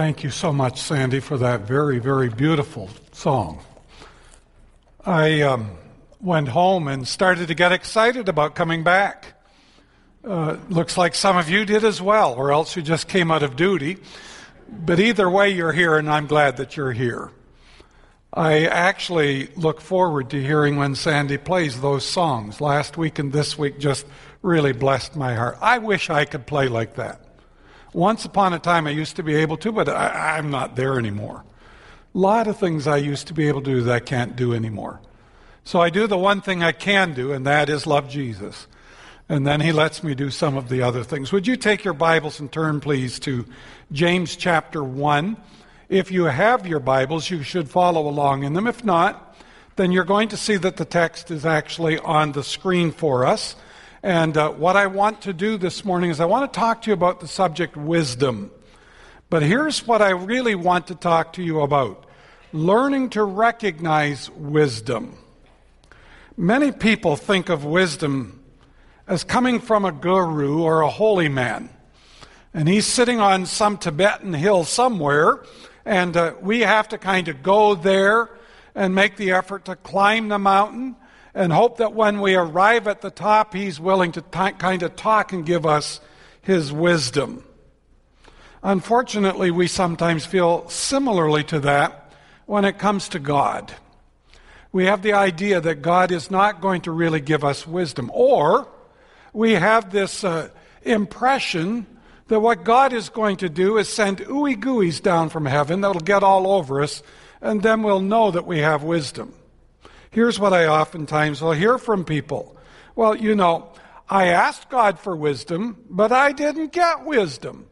Thank you so much, Sandy, for that very, very beautiful song. I um, went home and started to get excited about coming back. Uh, looks like some of you did as well, or else you just came out of duty. But either way, you're here, and I'm glad that you're here. I actually look forward to hearing when Sandy plays those songs. Last week and this week just really blessed my heart. I wish I could play like that. Once upon a time, I used to be able to, but I, am not there anymore. A lot of things I used to be able to do that I can't do anymore. So I do the one thing I can do, and that is love Jesus. And then he lets me do some of the other things. Would you take your Bibles and turn, please, to James chapter 1? If you have your Bibles, you should follow along in them. If not, then you're going to see that the text is actually on the screen for us. And uh, what I want to do this morning is I want to talk to you about the subject wisdom. But here's what I really want to talk to you about learning to recognize wisdom. Many people think of wisdom as coming from a guru or a holy man. And he's sitting on some Tibetan hill somewhere, and uh, we have to kind of go there and make the effort to climb the mountain and hope that when we arrive at the top, He's willing to t- kind of talk and give us His wisdom. Unfortunately, we sometimes feel similarly to that when it comes to God. We have the idea that God is not going to really give us wisdom, or we have this uh, impression that what God is going to do is send ooey gooeys down from heaven that'll get all over us, and then we'll know that we have wisdom. Here's what I oftentimes will hear from people. Well, you know, I asked God for wisdom, but I didn't get wisdom.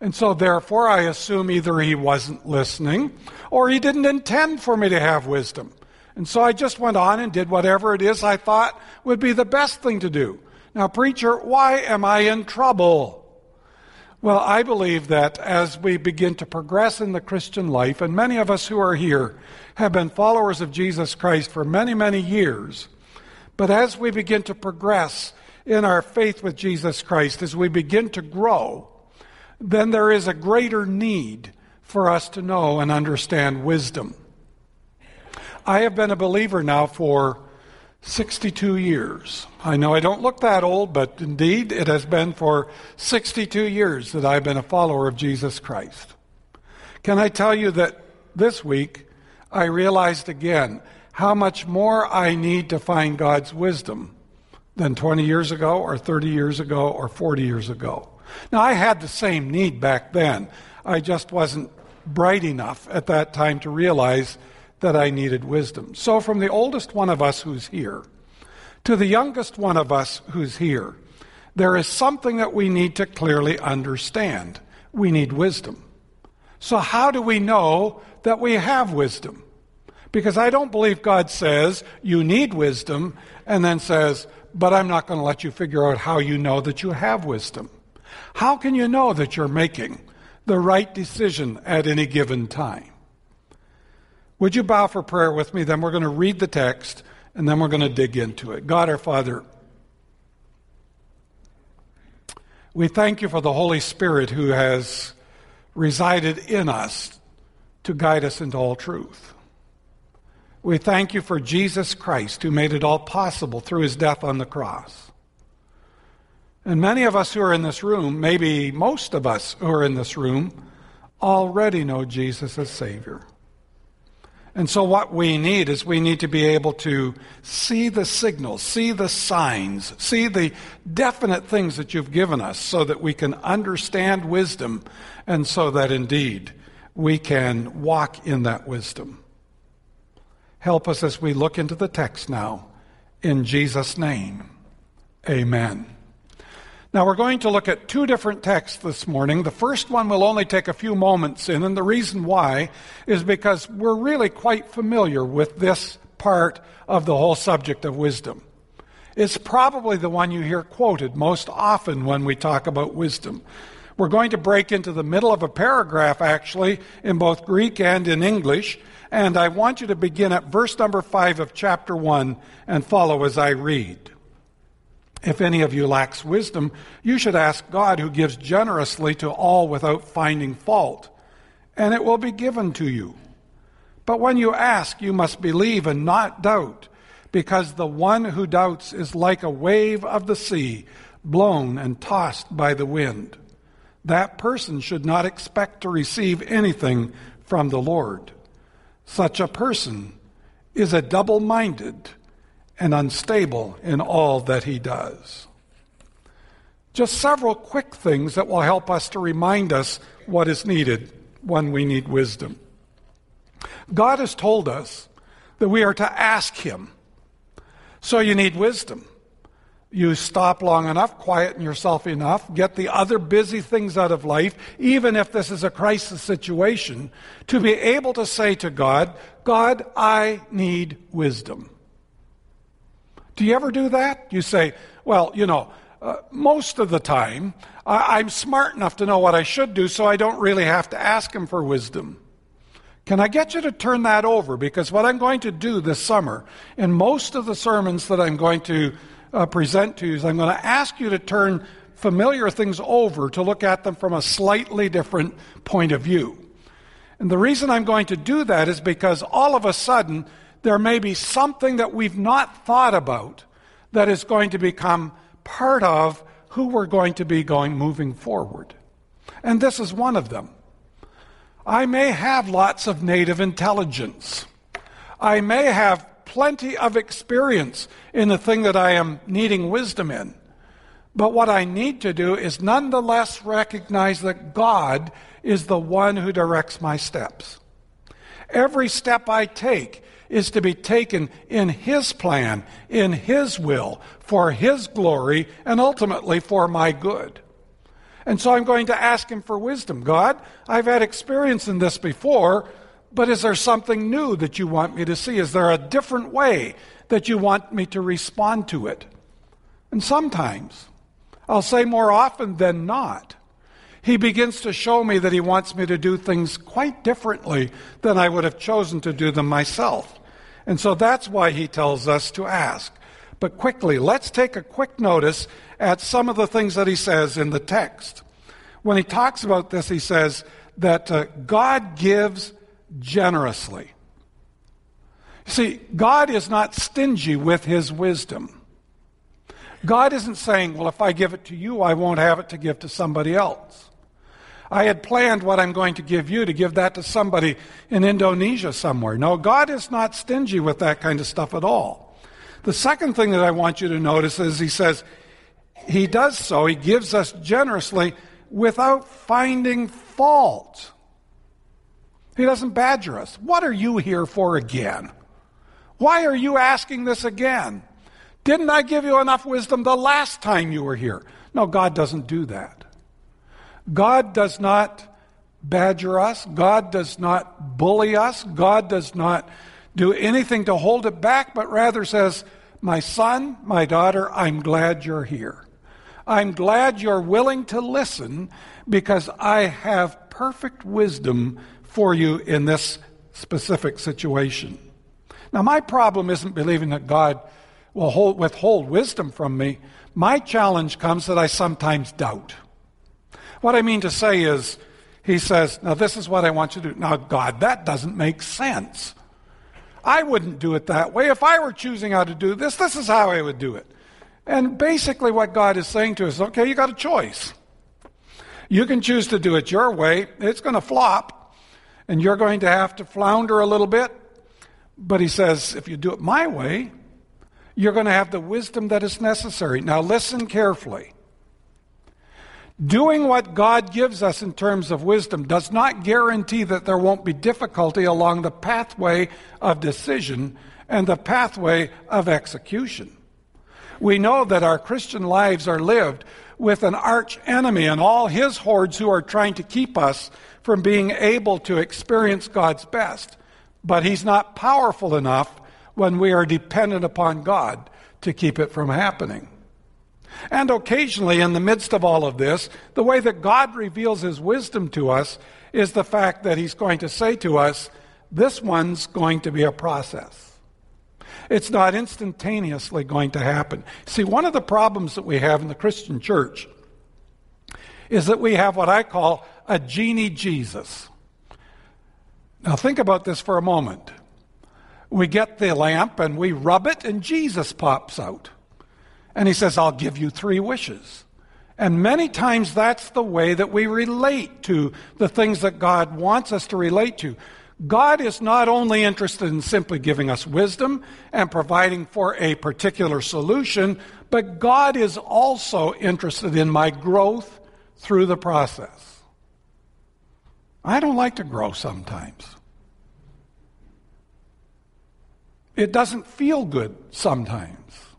And so, therefore, I assume either He wasn't listening or He didn't intend for me to have wisdom. And so I just went on and did whatever it is I thought would be the best thing to do. Now, preacher, why am I in trouble? Well, I believe that as we begin to progress in the Christian life, and many of us who are here have been followers of Jesus Christ for many, many years, but as we begin to progress in our faith with Jesus Christ, as we begin to grow, then there is a greater need for us to know and understand wisdom. I have been a believer now for 62 years. I know I don't look that old, but indeed it has been for 62 years that I've been a follower of Jesus Christ. Can I tell you that this week I realized again how much more I need to find God's wisdom than 20 years ago, or 30 years ago, or 40 years ago. Now, I had the same need back then. I just wasn't bright enough at that time to realize that I needed wisdom. So, from the oldest one of us who's here to the youngest one of us who's here, there is something that we need to clearly understand. We need wisdom. So, how do we know that we have wisdom? Because I don't believe God says you need wisdom and then says, but I'm not going to let you figure out how you know that you have wisdom. How can you know that you're making the right decision at any given time? Would you bow for prayer with me? Then we're going to read the text and then we're going to dig into it. God our Father, we thank you for the Holy Spirit who has resided in us to guide us into all truth. We thank you for Jesus Christ who made it all possible through his death on the cross. And many of us who are in this room, maybe most of us who are in this room, already know Jesus as Savior. And so, what we need is we need to be able to see the signals, see the signs, see the definite things that you've given us so that we can understand wisdom and so that indeed we can walk in that wisdom. Help us as we look into the text now. In Jesus' name, amen. Now, we're going to look at two different texts this morning. The first one will only take a few moments in, and the reason why is because we're really quite familiar with this part of the whole subject of wisdom. It's probably the one you hear quoted most often when we talk about wisdom. We're going to break into the middle of a paragraph, actually, in both Greek and in English, and I want you to begin at verse number 5 of chapter 1 and follow as I read. If any of you lacks wisdom, you should ask God, who gives generously to all without finding fault, and it will be given to you. But when you ask, you must believe and not doubt, because the one who doubts is like a wave of the sea, blown and tossed by the wind. That person should not expect to receive anything from the Lord. Such a person is a double minded and unstable in all that he does. Just several quick things that will help us to remind us what is needed when we need wisdom. God has told us that we are to ask Him. So you need wisdom. You stop long enough, quieten yourself enough, get the other busy things out of life, even if this is a crisis situation, to be able to say to God, God, I need wisdom. Do you ever do that? You say, well, you know, uh, most of the time, I- I'm smart enough to know what I should do, so I don't really have to ask Him for wisdom. Can I get you to turn that over? Because what I'm going to do this summer, in most of the sermons that I'm going to uh, present to you, is I'm going to ask you to turn familiar things over to look at them from a slightly different point of view. And the reason I'm going to do that is because all of a sudden there may be something that we've not thought about that is going to become part of who we're going to be going moving forward. And this is one of them. I may have lots of native intelligence. I may have plenty of experience in the thing that I am needing wisdom in. But what I need to do is nonetheless recognize that God is the one who directs my steps. Every step I take is to be taken in His plan, in His will, for His glory, and ultimately for my good. And so I'm going to ask him for wisdom. God, I've had experience in this before, but is there something new that you want me to see? Is there a different way that you want me to respond to it? And sometimes, I'll say more often than not, he begins to show me that he wants me to do things quite differently than I would have chosen to do them myself. And so that's why he tells us to ask. But quickly, let's take a quick notice at some of the things that he says in the text. When he talks about this, he says that uh, God gives generously. See, God is not stingy with his wisdom. God isn't saying, well, if I give it to you, I won't have it to give to somebody else. I had planned what I'm going to give you to give that to somebody in Indonesia somewhere. No, God is not stingy with that kind of stuff at all. The second thing that I want you to notice is he says, he does so, he gives us generously without finding fault. He doesn't badger us. What are you here for again? Why are you asking this again? Didn't I give you enough wisdom the last time you were here? No, God doesn't do that. God does not badger us. God does not bully us. God does not do anything to hold it back, but rather says, My son, my daughter, I'm glad you're here. I'm glad you're willing to listen because I have perfect wisdom for you in this specific situation. Now, my problem isn't believing that God will hold, withhold wisdom from me. My challenge comes that I sometimes doubt. What I mean to say is, he says, Now, this is what I want you to do. Now, God, that doesn't make sense. I wouldn't do it that way. If I were choosing how to do this, this is how I would do it. And basically, what God is saying to us okay, you got a choice. You can choose to do it your way, it's going to flop, and you're going to have to flounder a little bit. But He says, if you do it my way, you're going to have the wisdom that is necessary. Now, listen carefully. Doing what God gives us in terms of wisdom does not guarantee that there won't be difficulty along the pathway of decision and the pathway of execution. We know that our Christian lives are lived with an arch enemy and all his hordes who are trying to keep us from being able to experience God's best. But he's not powerful enough when we are dependent upon God to keep it from happening. And occasionally, in the midst of all of this, the way that God reveals his wisdom to us is the fact that he's going to say to us, this one's going to be a process. It's not instantaneously going to happen. See, one of the problems that we have in the Christian church is that we have what I call a genie Jesus. Now, think about this for a moment. We get the lamp and we rub it, and Jesus pops out. And he says, I'll give you three wishes. And many times that's the way that we relate to the things that God wants us to relate to. God is not only interested in simply giving us wisdom and providing for a particular solution, but God is also interested in my growth through the process. I don't like to grow sometimes. It doesn't feel good sometimes.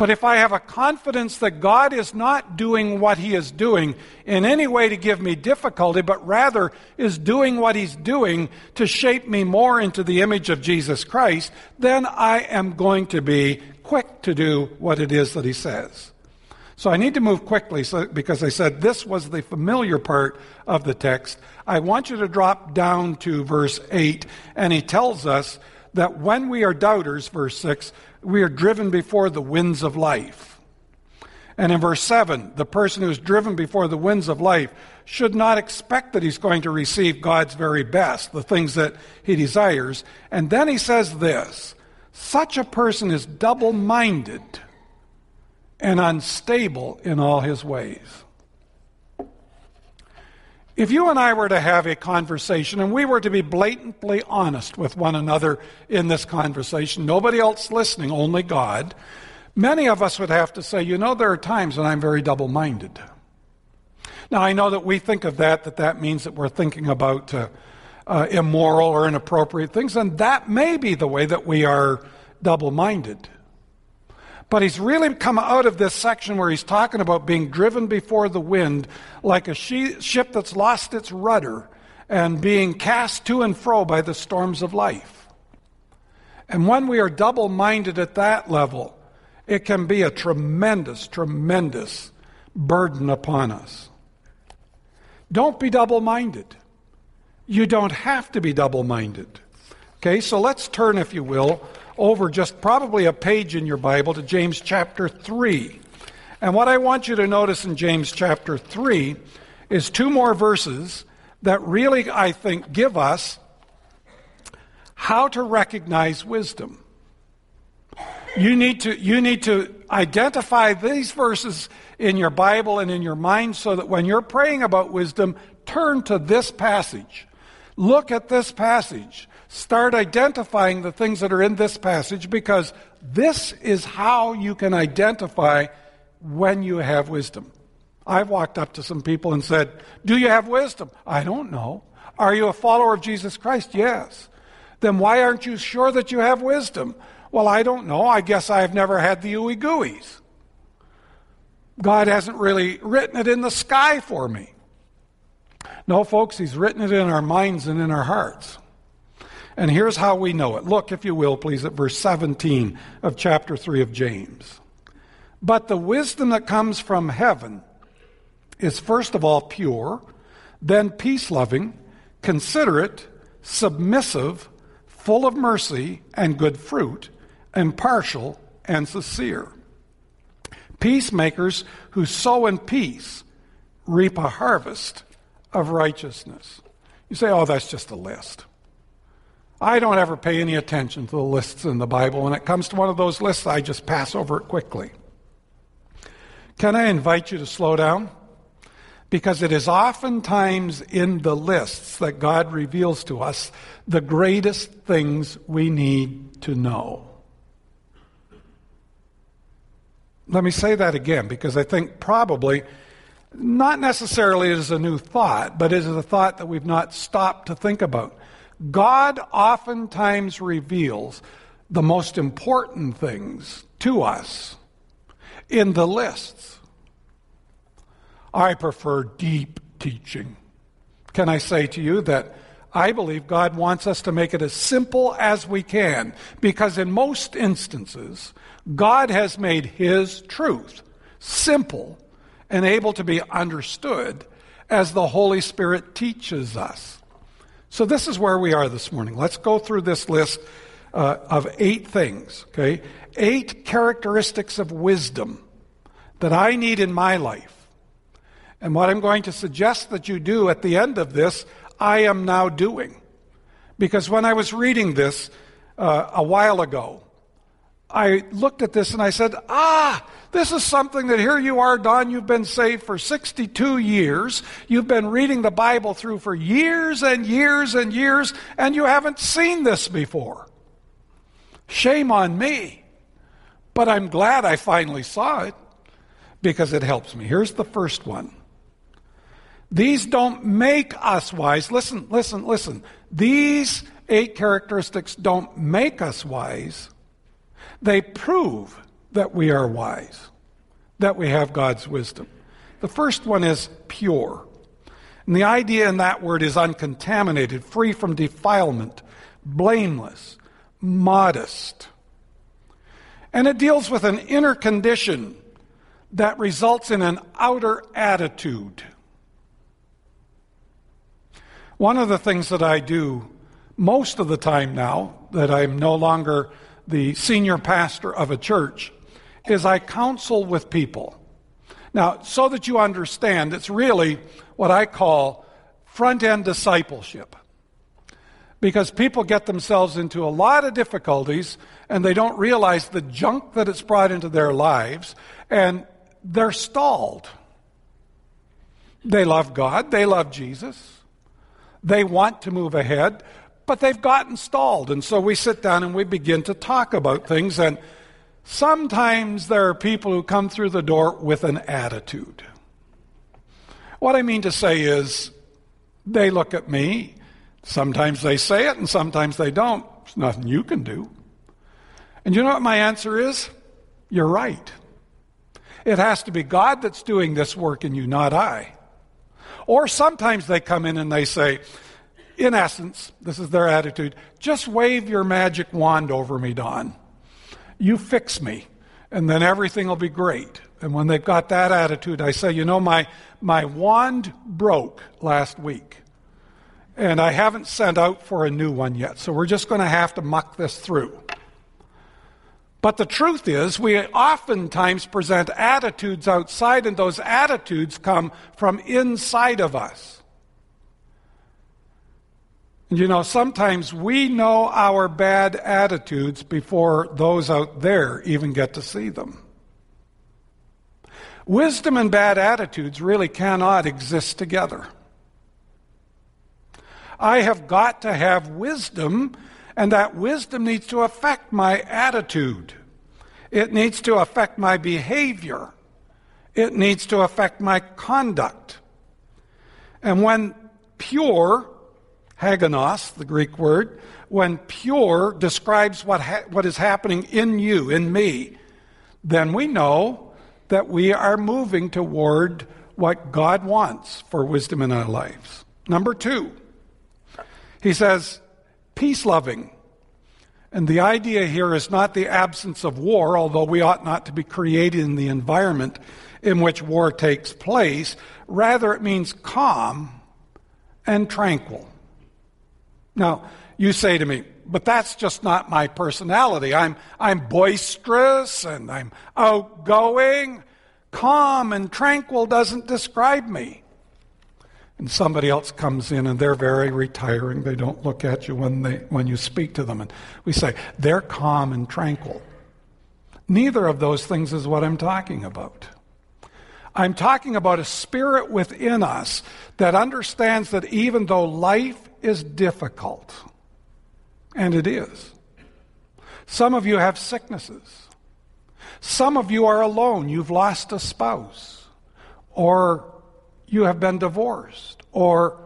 But if I have a confidence that God is not doing what He is doing in any way to give me difficulty, but rather is doing what He's doing to shape me more into the image of Jesus Christ, then I am going to be quick to do what it is that He says. So I need to move quickly so, because I said this was the familiar part of the text. I want you to drop down to verse 8, and he tells us that when we are doubters, verse 6, we are driven before the winds of life. And in verse 7, the person who is driven before the winds of life should not expect that he's going to receive God's very best, the things that he desires. And then he says this such a person is double minded and unstable in all his ways. If you and I were to have a conversation and we were to be blatantly honest with one another in this conversation, nobody else listening, only God, many of us would have to say, you know, there are times when I'm very double minded. Now, I know that we think of that, that that means that we're thinking about uh, uh, immoral or inappropriate things, and that may be the way that we are double minded. But he's really come out of this section where he's talking about being driven before the wind like a ship that's lost its rudder and being cast to and fro by the storms of life. And when we are double minded at that level, it can be a tremendous, tremendous burden upon us. Don't be double minded. You don't have to be double minded. Okay, so let's turn, if you will, over just probably a page in your Bible to James chapter 3. And what I want you to notice in James chapter 3 is two more verses that really, I think, give us how to recognize wisdom. You need to, you need to identify these verses in your Bible and in your mind so that when you're praying about wisdom, turn to this passage. Look at this passage. Start identifying the things that are in this passage because this is how you can identify when you have wisdom. I've walked up to some people and said, Do you have wisdom? I don't know. Are you a follower of Jesus Christ? Yes. Then why aren't you sure that you have wisdom? Well, I don't know. I guess I've never had the ooey gooeys. God hasn't really written it in the sky for me. No, folks, He's written it in our minds and in our hearts. And here's how we know it. Look, if you will, please, at verse 17 of chapter 3 of James. But the wisdom that comes from heaven is first of all pure, then peace loving, considerate, submissive, full of mercy and good fruit, impartial and sincere. Peacemakers who sow in peace reap a harvest of righteousness. You say, oh, that's just a list. I don't ever pay any attention to the lists in the Bible. When it comes to one of those lists, I just pass over it quickly. Can I invite you to slow down? Because it is oftentimes in the lists that God reveals to us the greatest things we need to know. Let me say that again because I think probably, not necessarily as a new thought, but as a thought that we've not stopped to think about. God oftentimes reveals the most important things to us in the lists. I prefer deep teaching. Can I say to you that I believe God wants us to make it as simple as we can because, in most instances, God has made His truth simple and able to be understood as the Holy Spirit teaches us. So this is where we are this morning. Let's go through this list uh, of eight things, okay? Eight characteristics of wisdom that I need in my life. And what I'm going to suggest that you do at the end of this, I am now doing. Because when I was reading this uh, a while ago, I looked at this and I said, Ah, this is something that here you are, Don. You've been saved for 62 years. You've been reading the Bible through for years and years and years, and you haven't seen this before. Shame on me. But I'm glad I finally saw it because it helps me. Here's the first one. These don't make us wise. Listen, listen, listen. These eight characteristics don't make us wise. They prove that we are wise, that we have God's wisdom. The first one is pure. And the idea in that word is uncontaminated, free from defilement, blameless, modest. And it deals with an inner condition that results in an outer attitude. One of the things that I do most of the time now that I'm no longer the senior pastor of a church is I counsel with people. Now, so that you understand, it's really what I call front end discipleship. Because people get themselves into a lot of difficulties and they don't realize the junk that it's brought into their lives and they're stalled. They love God, they love Jesus, they want to move ahead, but they've gotten stalled. And so we sit down and we begin to talk about things. And sometimes there are people who come through the door with an attitude. What I mean to say is, they look at me. Sometimes they say it, and sometimes they don't. There's nothing you can do. And you know what my answer is? You're right. It has to be God that's doing this work in you, not I. Or sometimes they come in and they say, in essence, this is their attitude just wave your magic wand over me, Don. You fix me, and then everything will be great. And when they've got that attitude, I say, you know, my, my wand broke last week, and I haven't sent out for a new one yet, so we're just going to have to muck this through. But the truth is, we oftentimes present attitudes outside, and those attitudes come from inside of us. You know, sometimes we know our bad attitudes before those out there even get to see them. Wisdom and bad attitudes really cannot exist together. I have got to have wisdom, and that wisdom needs to affect my attitude. It needs to affect my behavior. It needs to affect my conduct. And when pure, hagios, the Greek word, when pure describes what, ha- what is happening in you, in me, then we know that we are moving toward what God wants for wisdom in our lives. Number two, he says, peace loving. And the idea here is not the absence of war, although we ought not to be created in the environment in which war takes place. Rather, it means calm and tranquil. Now, you say to me, but that's just not my personality. I'm, I'm boisterous and I'm outgoing. Calm and tranquil doesn't describe me. And somebody else comes in and they're very retiring. They don't look at you when, they, when you speak to them. And we say, they're calm and tranquil. Neither of those things is what I'm talking about. I'm talking about a spirit within us that understands that even though life is difficult. And it is. Some of you have sicknesses. Some of you are alone. You've lost a spouse. Or you have been divorced. Or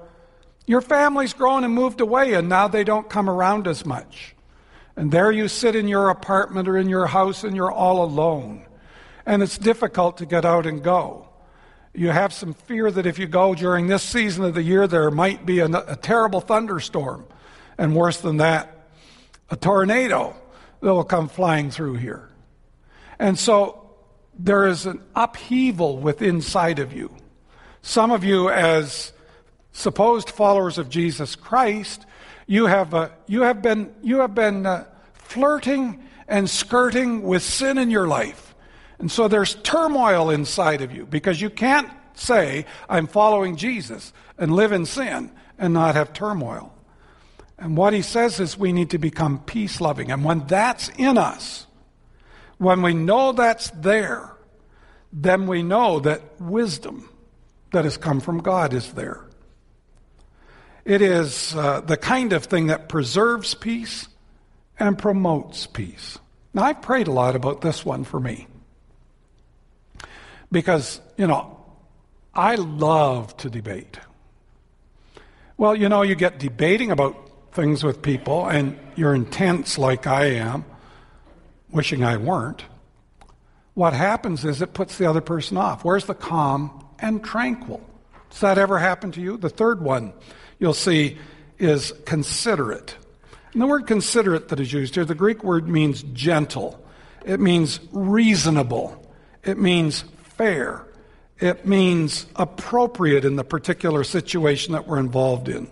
your family's grown and moved away and now they don't come around as much. And there you sit in your apartment or in your house and you're all alone. And it's difficult to get out and go you have some fear that if you go during this season of the year, there might be a, a terrible thunderstorm. And worse than that, a tornado that will come flying through here. And so there is an upheaval within inside of you. Some of you, as supposed followers of Jesus Christ, you have, uh, you have been, you have been uh, flirting and skirting with sin in your life. And so there's turmoil inside of you because you can't say, I'm following Jesus and live in sin and not have turmoil. And what he says is we need to become peace loving. And when that's in us, when we know that's there, then we know that wisdom that has come from God is there. It is uh, the kind of thing that preserves peace and promotes peace. Now, I've prayed a lot about this one for me. Because, you know, I love to debate. Well, you know, you get debating about things with people, and you're intense like I am, wishing I weren't. What happens is it puts the other person off. Where's the calm and tranquil? Does that ever happen to you? The third one you'll see is considerate. And the word considerate that is used here, the Greek word means gentle, it means reasonable, it means fair. It means appropriate in the particular situation that we're involved in.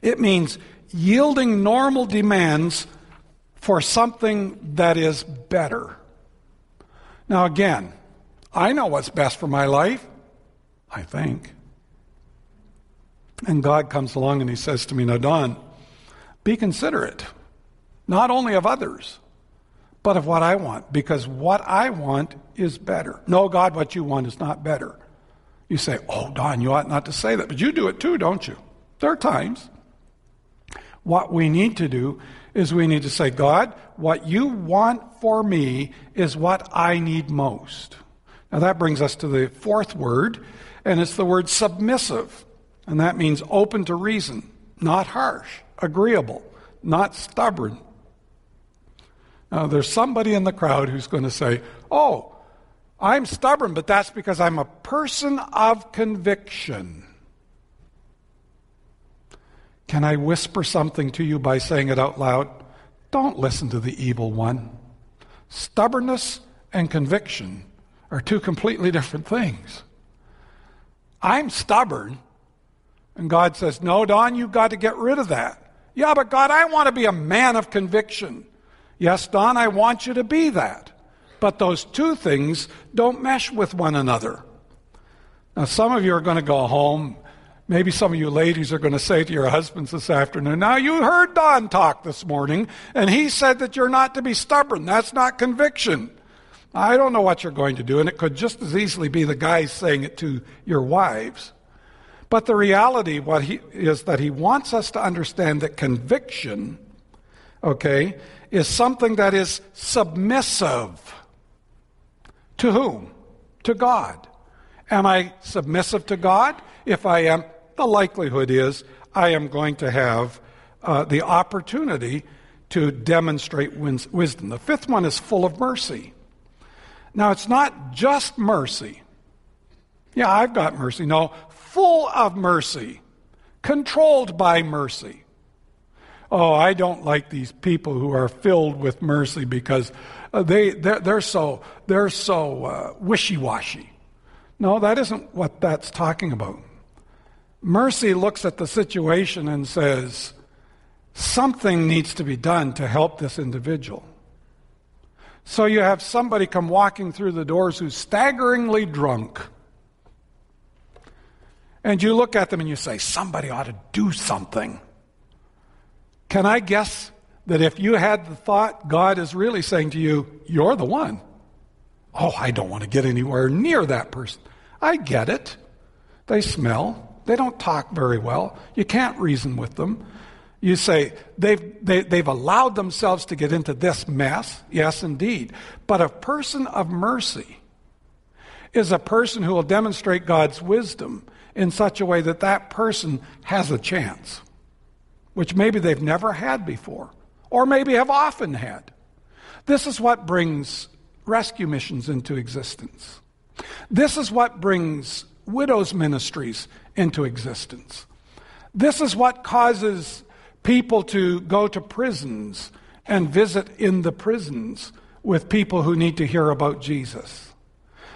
It means yielding normal demands for something that is better. Now, again, I know what's best for my life, I think. And God comes along and He says to me, Now, Don, be considerate, not only of others, but of what I want, because what I want is better. No, God, what you want is not better. You say, Oh, Don, you ought not to say that, but you do it too, don't you? There are times. What we need to do is we need to say, God, what you want for me is what I need most. Now that brings us to the fourth word, and it's the word submissive. And that means open to reason, not harsh, agreeable, not stubborn, now, there's somebody in the crowd who's going to say, Oh, I'm stubborn, but that's because I'm a person of conviction. Can I whisper something to you by saying it out loud? Don't listen to the evil one. Stubbornness and conviction are two completely different things. I'm stubborn, and God says, No, Don, you've got to get rid of that. Yeah, but God, I want to be a man of conviction. Yes, Don, I want you to be that. But those two things don't mesh with one another. Now, some of you are going to go home. Maybe some of you ladies are going to say to your husbands this afternoon, Now, you heard Don talk this morning, and he said that you're not to be stubborn. That's not conviction. I don't know what you're going to do, and it could just as easily be the guys saying it to your wives. But the reality what he, is that he wants us to understand that conviction, okay, is something that is submissive. To whom? To God. Am I submissive to God? If I am, the likelihood is I am going to have uh, the opportunity to demonstrate wisdom. The fifth one is full of mercy. Now, it's not just mercy. Yeah, I've got mercy. No, full of mercy, controlled by mercy oh, I don't like these people who are filled with mercy because uh, they, they're, they're so, they're so uh, wishy washy. No, that isn't what that's talking about. Mercy looks at the situation and says, something needs to be done to help this individual. So you have somebody come walking through the doors who's staggeringly drunk. And you look at them and you say, somebody ought to do something. Can I guess that if you had the thought, God is really saying to you, You're the one? Oh, I don't want to get anywhere near that person. I get it. They smell. They don't talk very well. You can't reason with them. You say, they've, they, have they have allowed themselves to get into this mess. Yes, indeed. But a person of mercy is a person who will demonstrate God's wisdom in such a way that that person has a chance which maybe they've never had before, or maybe have often had. This is what brings rescue missions into existence. This is what brings widows' ministries into existence. This is what causes people to go to prisons and visit in the prisons with people who need to hear about Jesus.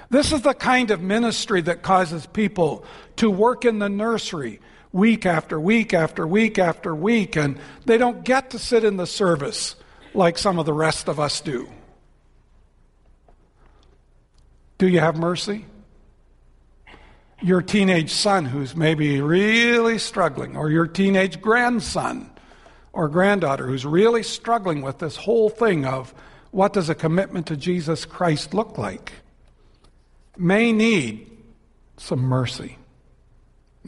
This is the kind of ministry that causes people to work in the nursery week after week after week after week, and they don't get to sit in the service like some of the rest of us do. Do you have mercy? your teenage son who's maybe really struggling, or your teenage grandson or granddaughter who's really struggling with this whole thing of what does a commitment to Jesus Christ look like, may need some mercy.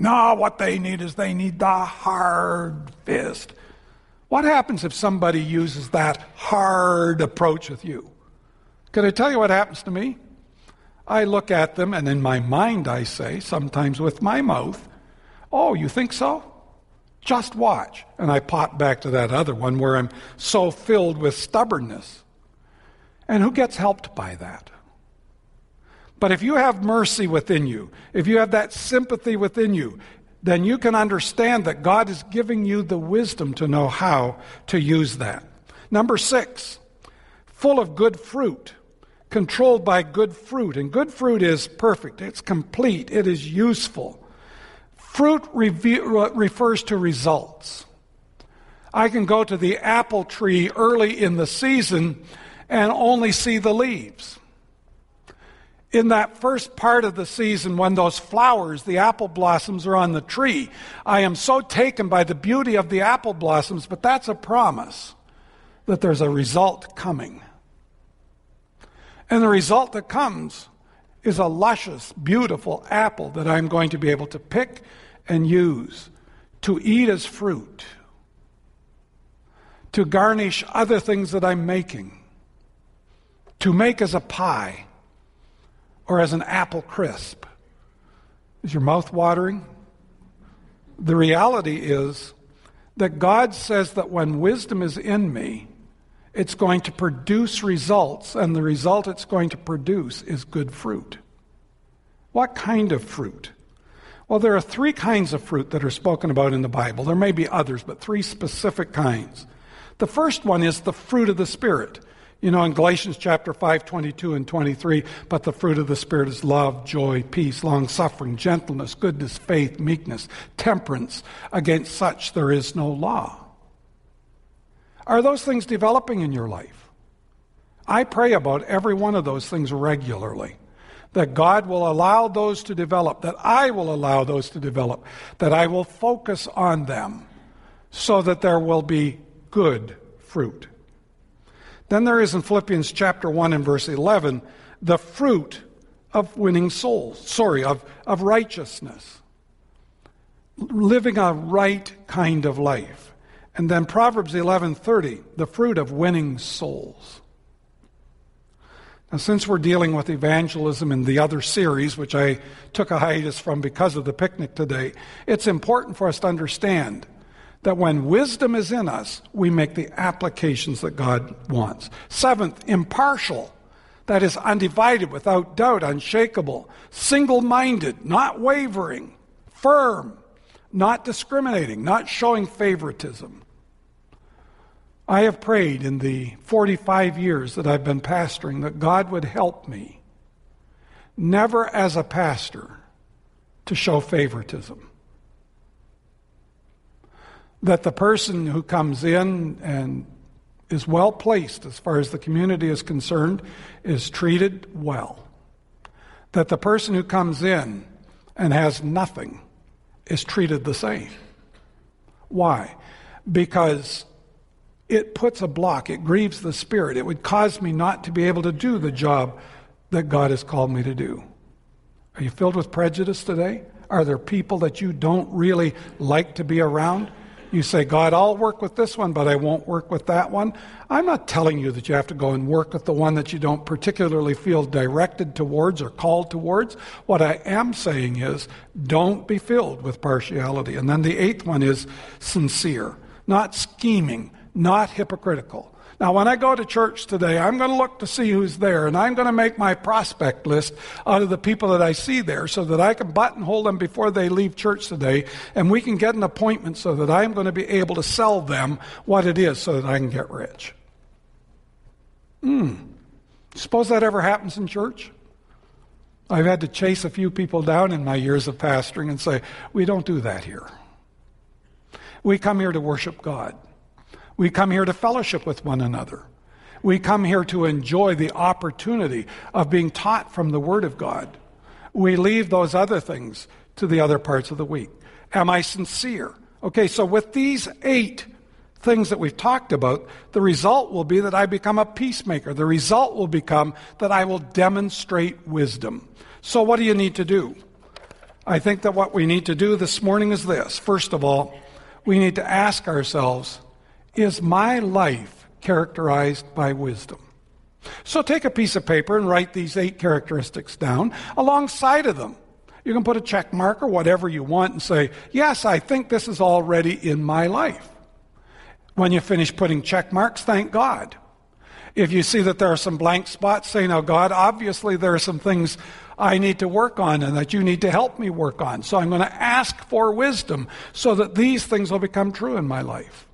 No, what they need is they need the hard fist. What happens if somebody uses that hard approach with you? Can I tell you what happens to me? I look at them, and in my mind, I say, sometimes with my mouth, Oh, you think so? Just watch. And I pop back to that other one where I'm so filled with stubbornness. And who gets helped by that? But if you have mercy within you, if you have that sympathy within you, then you can understand that God is giving you the wisdom to know how to use that. Number six, full of good fruit controlled by good fruit. And good fruit is perfect, it's complete, it is useful. Fruit refers to results. I can go to the apple tree early in the season and only see the leaves. In that first part of the season, when those flowers, the apple blossoms, are on the tree, I am so taken by the beauty of the apple blossoms, but that's a promise that there's a result coming. And the result that comes is a luscious, beautiful apple that I'm going to be able to pick and use to eat as fruit, to garnish other things that I'm making, to make as a pie or as an apple crisp. Is your mouth watering? The reality is that God says that when wisdom is in me, it's going to produce results, and the result it's going to produce is good fruit. What kind of fruit? Well, there are three kinds of fruit that are spoken about in the Bible. There may be others, but three specific kinds. The first one is the fruit of the Spirit. You know, in Galatians chapter 5, 22 and 23, but the fruit of the Spirit is love, joy, peace, long suffering, gentleness, goodness, faith, meekness, temperance. Against such there is no law. Are those things developing in your life? I pray about every one of those things regularly. That God will allow those to develop, that I will allow those to develop, that I will focus on them so that there will be good fruit. Then there is in Philippians chapter 1 and verse 11 the fruit of winning souls, sorry, of, of righteousness, living a right kind of life. And then Proverbs 11:30, the fruit of winning souls. Now, since we're dealing with evangelism in the other series, which I took a hiatus from because of the picnic today, it's important for us to understand that when wisdom is in us, we make the applications that God wants. Seventh, impartial. That is undivided, without doubt, unshakable, single minded, not wavering, firm, not discriminating, not showing favoritism. I have prayed in the 45 years that I've been pastoring that God would help me, never as a pastor, to show favoritism. That the person who comes in and is well placed as far as the community is concerned is treated well. That the person who comes in and has nothing is treated the same. Why? Because it puts a block, it grieves the spirit. It would cause me not to be able to do the job that God has called me to do. Are you filled with prejudice today? Are there people that you don't really like to be around? You say, God, I'll work with this one, but I won't work with that one. I'm not telling you that you have to go and work with the one that you don't particularly feel directed towards or called towards. What I am saying is, don't be filled with partiality. And then the eighth one is sincere, not scheming, not hypocritical. Now, when I go to church today, I'm going to look to see who's there, and I'm going to make my prospect list out of the people that I see there so that I can buttonhole them before they leave church today, and we can get an appointment so that I'm going to be able to sell them what it is so that I can get rich. Hmm. Suppose that ever happens in church? I've had to chase a few people down in my years of pastoring and say, we don't do that here. We come here to worship God. We come here to fellowship with one another. We come here to enjoy the opportunity of being taught from the Word of God. We leave those other things to the other parts of the week. Am I sincere? Okay, so with these eight things that we've talked about, the result will be that I become a peacemaker. The result will become that I will demonstrate wisdom. So, what do you need to do? I think that what we need to do this morning is this. First of all, we need to ask ourselves Is my life characterized by wisdom? So, take a piece of paper and write these eight characteristics down alongside of them. You can put a check mark or whatever you want and say, Yes, I think this is already in my life. When you finish putting check marks, thank God. If you see that there are some blank spots, say, Now, God, obviously there are some things I need to work on and that you need to help me work on. So I'm going to ask for wisdom so that these things will become true in my life.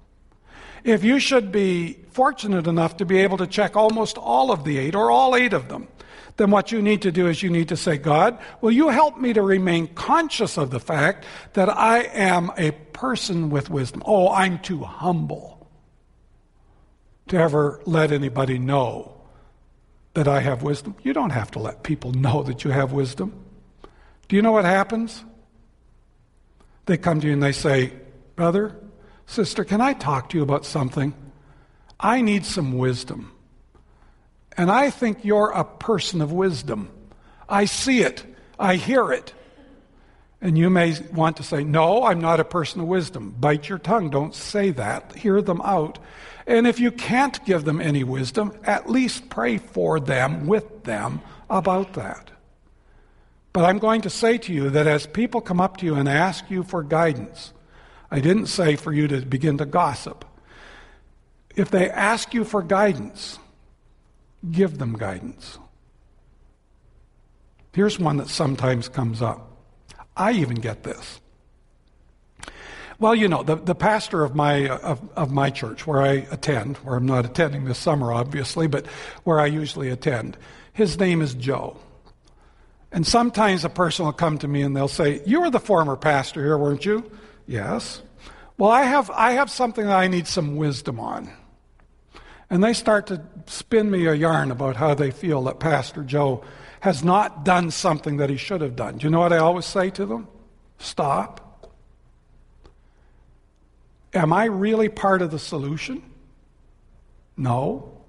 If you should be fortunate enough to be able to check almost all of the eight or all eight of them, then what you need to do is you need to say, God, will you help me to remain conscious of the fact that I am a person with wisdom? Oh, I'm too humble to ever let anybody know that I have wisdom. You don't have to let people know that you have wisdom. Do you know what happens? They come to you and they say, Brother, sister, can I talk to you about something? I need some wisdom. And I think you're a person of wisdom. I see it, I hear it. And you may want to say, No, I'm not a person of wisdom. Bite your tongue. Don't say that. Hear them out. And if you can't give them any wisdom, at least pray for them, with them, about that. But I'm going to say to you that as people come up to you and ask you for guidance, I didn't say for you to begin to gossip. If they ask you for guidance, give them guidance. Here's one that sometimes comes up. I even get this. Well, you know, the, the pastor of my, uh, of, of my church, where I attend, where I'm not attending this summer, obviously, but where I usually attend, his name is Joe. And sometimes a person will come to me and they'll say, You were the former pastor here, weren't you? Yes. Well, I have, I have something that I need some wisdom on. And they start to spin me a yarn about how they feel that Pastor Joe has not done something that he should have done. Do you know what I always say to them? Stop. Am I really part of the solution? No.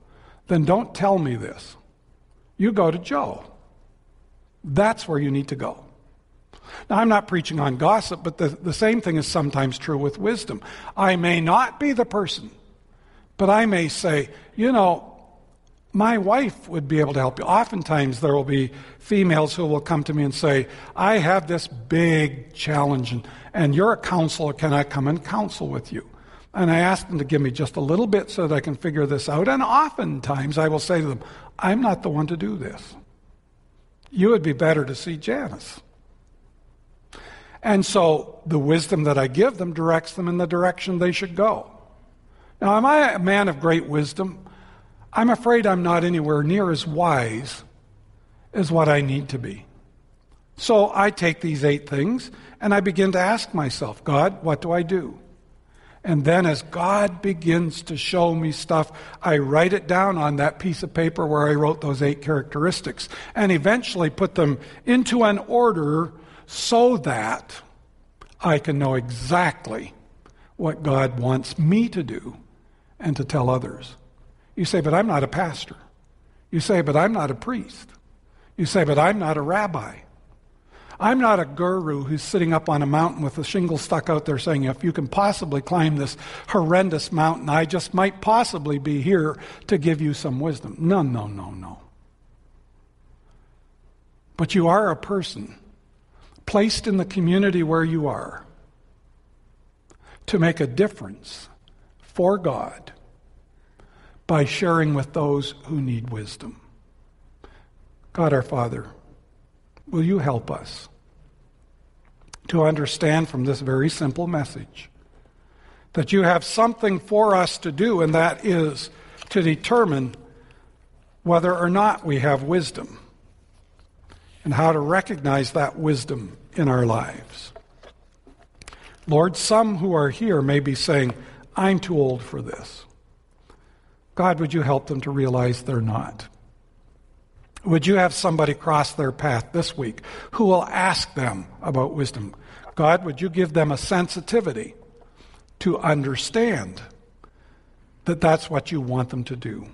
Then don't tell me this. You go to Joe. That's where you need to go. Now, I'm not preaching on gossip, but the, the same thing is sometimes true with wisdom. I may not be the person, but I may say, you know, my wife would be able to help you. Oftentimes, there will be females who will come to me and say, I have this big challenge, and, and you're a counselor. Can I come and counsel with you? And I ask them to give me just a little bit so that I can figure this out. And oftentimes, I will say to them, I'm not the one to do this. You would be better to see Janice. And so the wisdom that I give them directs them in the direction they should go. Now, am I a man of great wisdom? I'm afraid I'm not anywhere near as wise as what I need to be. So I take these eight things and I begin to ask myself, God, what do I do? And then as God begins to show me stuff, I write it down on that piece of paper where I wrote those eight characteristics and eventually put them into an order so that I can know exactly what God wants me to do and to tell others. You say, but I'm not a pastor. You say, but I'm not a priest. You say, but I'm not a rabbi. I'm not a guru who's sitting up on a mountain with a shingle stuck out there saying, if you can possibly climb this horrendous mountain, I just might possibly be here to give you some wisdom. No, no, no, no. But you are a person placed in the community where you are to make a difference for God by sharing with those who need wisdom. God our Father, will you help us to understand from this very simple message that you have something for us to do, and that is to determine whether or not we have wisdom and how to recognize that wisdom in our lives. Lord, some who are here may be saying, I'm too old for this. God, would you help them to realize they're not? Would you have somebody cross their path this week who will ask them about wisdom? God, would you give them a sensitivity to understand that that's what you want them to do?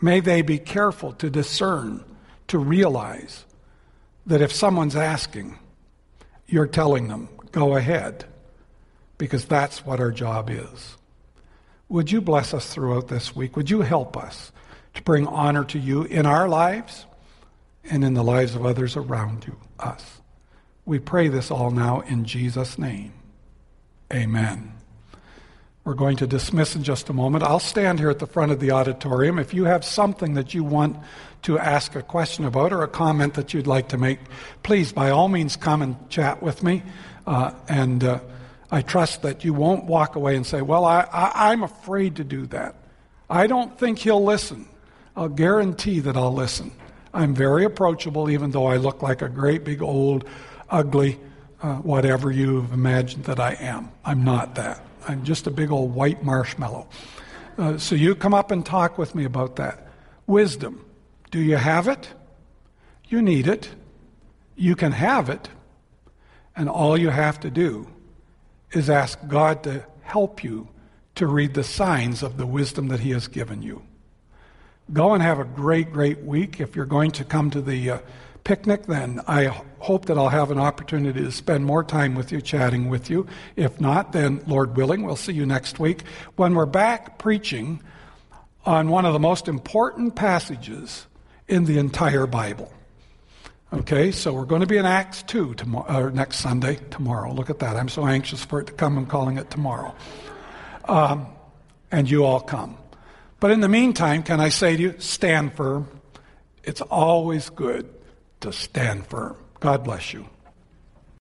May they be careful to discern, to realize that if someone's asking, you're telling them, go ahead, because that's what our job is. Would you bless us throughout this week? Would you help us to bring honor to you in our lives and in the lives of others around you, us? We pray this all now in Jesus' name. Amen. We're going to dismiss in just a moment. I'll stand here at the front of the auditorium. If you have something that you want to ask a question about or a comment that you'd like to make, please, by all means, come and chat with me. Uh, and uh, I trust that you won't walk away and say, Well, I, I, I'm afraid to do that. I don't think he'll listen. I'll guarantee that I'll listen. I'm very approachable, even though I look like a great big old, ugly, uh, whatever you've imagined that I am. I'm not that. I'm just a big old white marshmallow. Uh, so you come up and talk with me about that. Wisdom. Do you have it? You need it. You can have it. And all you have to do is ask God to help you to read the signs of the wisdom that He has given you. Go and have a great, great week. If you're going to come to the uh, picnic, then I hope that I'll have an opportunity to spend more time with you, chatting with you. If not, then Lord willing, we'll see you next week when we're back preaching on one of the most important passages in the entire Bible. Okay, so we're going to be in Acts 2 tomorrow, or next Sunday, tomorrow. Look at that. I'm so anxious for it to come. I'm calling it tomorrow. Um, and you all come. But in the meantime, can I say to you, stand firm? It's always good to stand firm. God bless you.